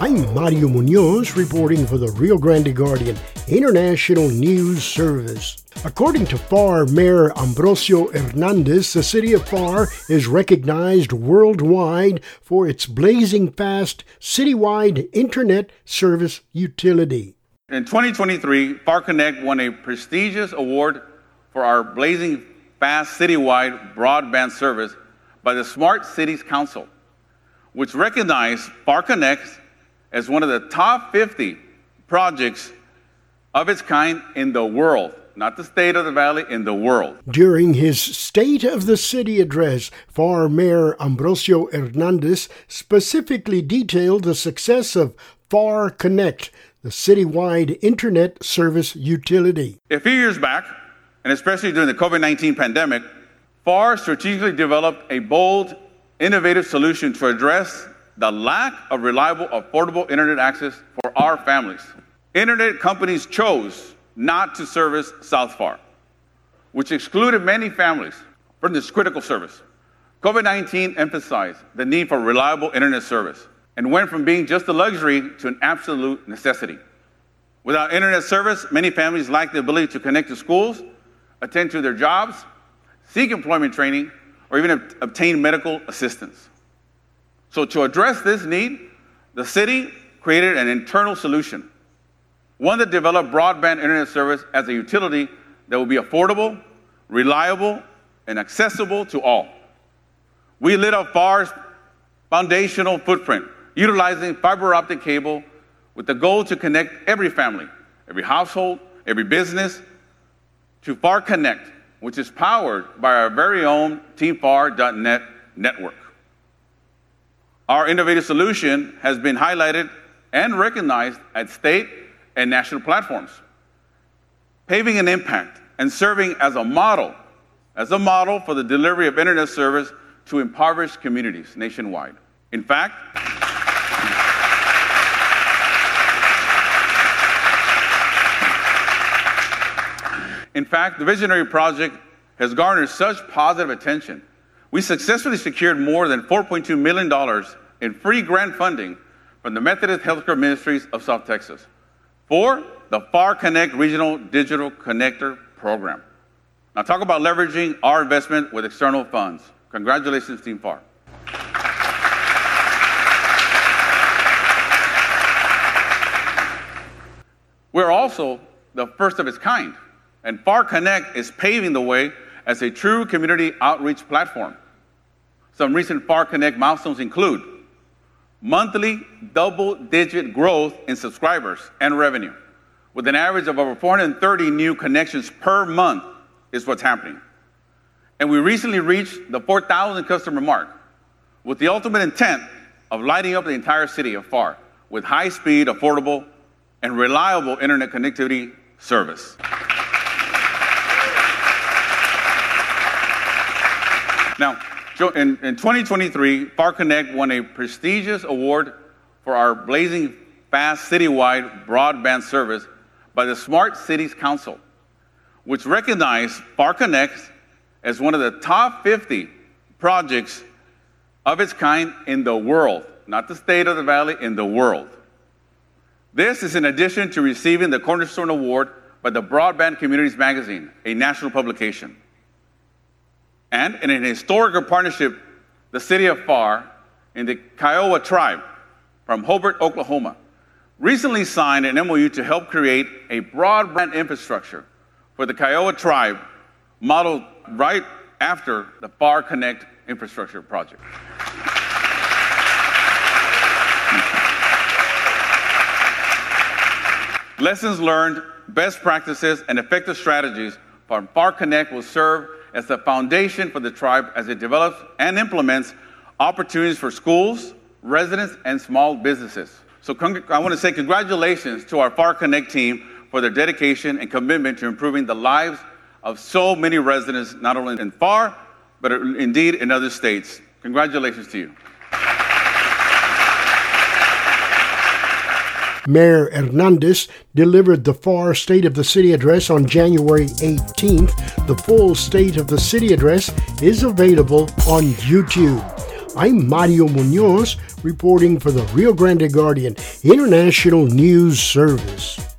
I'm Mario Munoz reporting for the Rio Grande Guardian International News Service. According to Pharr Mayor Ambrosio Hernandez, the city of Pharr is recognized worldwide for its blazing fast citywide internet service utility. In 2023, Pharr Connect won a prestigious award for our blazing fast citywide broadband service by the Smart Cities Council, which recognized Pharr Connect as one of the top 50 projects of its kind in the world not the state of the valley, in the world. During his State of the City address, Pharr Mayor Ambrosio Hernandez specifically detailed the success of Pharr Connect, the citywide internet service utility. A few years back, and especially during the COVID 19 pandemic, Pharr strategically developed a bold, innovative solution to address the lack of reliable, affordable internet access for our families. Internet companies chose not to service South Pharr, which excluded many families from this critical service. COVID 19 emphasized the need for reliable internet service and went from being just a luxury to an absolute necessity. Without internet service, many families lack the ability to connect to schools, attend to their jobs, seek employment training, or even obtain medical assistance. So, to address this need, the city created an internal solution one that developed broadband internet service as a utility that will be affordable, reliable, and accessible to all. We lit up Pharr's foundational footprint, utilizing fiber optic cable with the goal to connect every family, every household, every business to Pharr Connect, which is powered by our very own TeamPharr.net network. Our innovative solution has been highlighted and recognized at state and national platforms, paving an impact and serving as a model, as a model for the delivery of internet service to impoverished communities nationwide. In fact, In fact, the visionary project has garnered such positive attention. We successfully secured more than $4.2 million in free grant funding from the Methodist Healthcare Ministries of South Texas. For the Pharr Connect Regional Digital Connector Program. Now, talk about leveraging our investment with external funds. Congratulations, Team Pharr. We're also the first of its kind, and Pharr Connect is paving the way as a true community outreach platform. Some recent Pharr Connect milestones include monthly double digit growth in subscribers and revenue, with an average of over 430 new connections per month, is what's happening. And we recently reached the 4,000 customer mark with the ultimate intent of lighting up the entire city of Pharr with high speed, affordable, and reliable internet connectivity service. Now, in, in 2023, Pharr Connect won a prestigious award for our blazing fast citywide broadband service by the Smart Cities Council, which recognized Pharr Connect as one of the top 50 projects of its kind in the world, not the state of the valley, in the world. This is in addition to receiving the Cornerstone Award by the Broadband Communities Magazine, a national publication. And in an historical partnership, the city of Pharr and the Kiowa tribe from Hobart, Oklahoma, recently signed an MOU to help create a broadband infrastructure for the Kiowa tribe modeled right after the Pharr Connect infrastructure project. Lessons learned, best practices, and effective strategies from Pharr Connect will serve as the foundation for the tribe as it develops and implements opportunities for schools, residents, and small businesses. So I want to say congratulations to our Pharr Connect team for their dedication and commitment to improving the lives of so many residents, not only in Pharr, but indeed in other states. Congratulations to you. Mayor Hernandez delivered the Pharr State of the City address on January 18th. The full State of the City address is available on YouTube. I'm Mario Munoz reporting for the Rio Grande Guardian International News Service.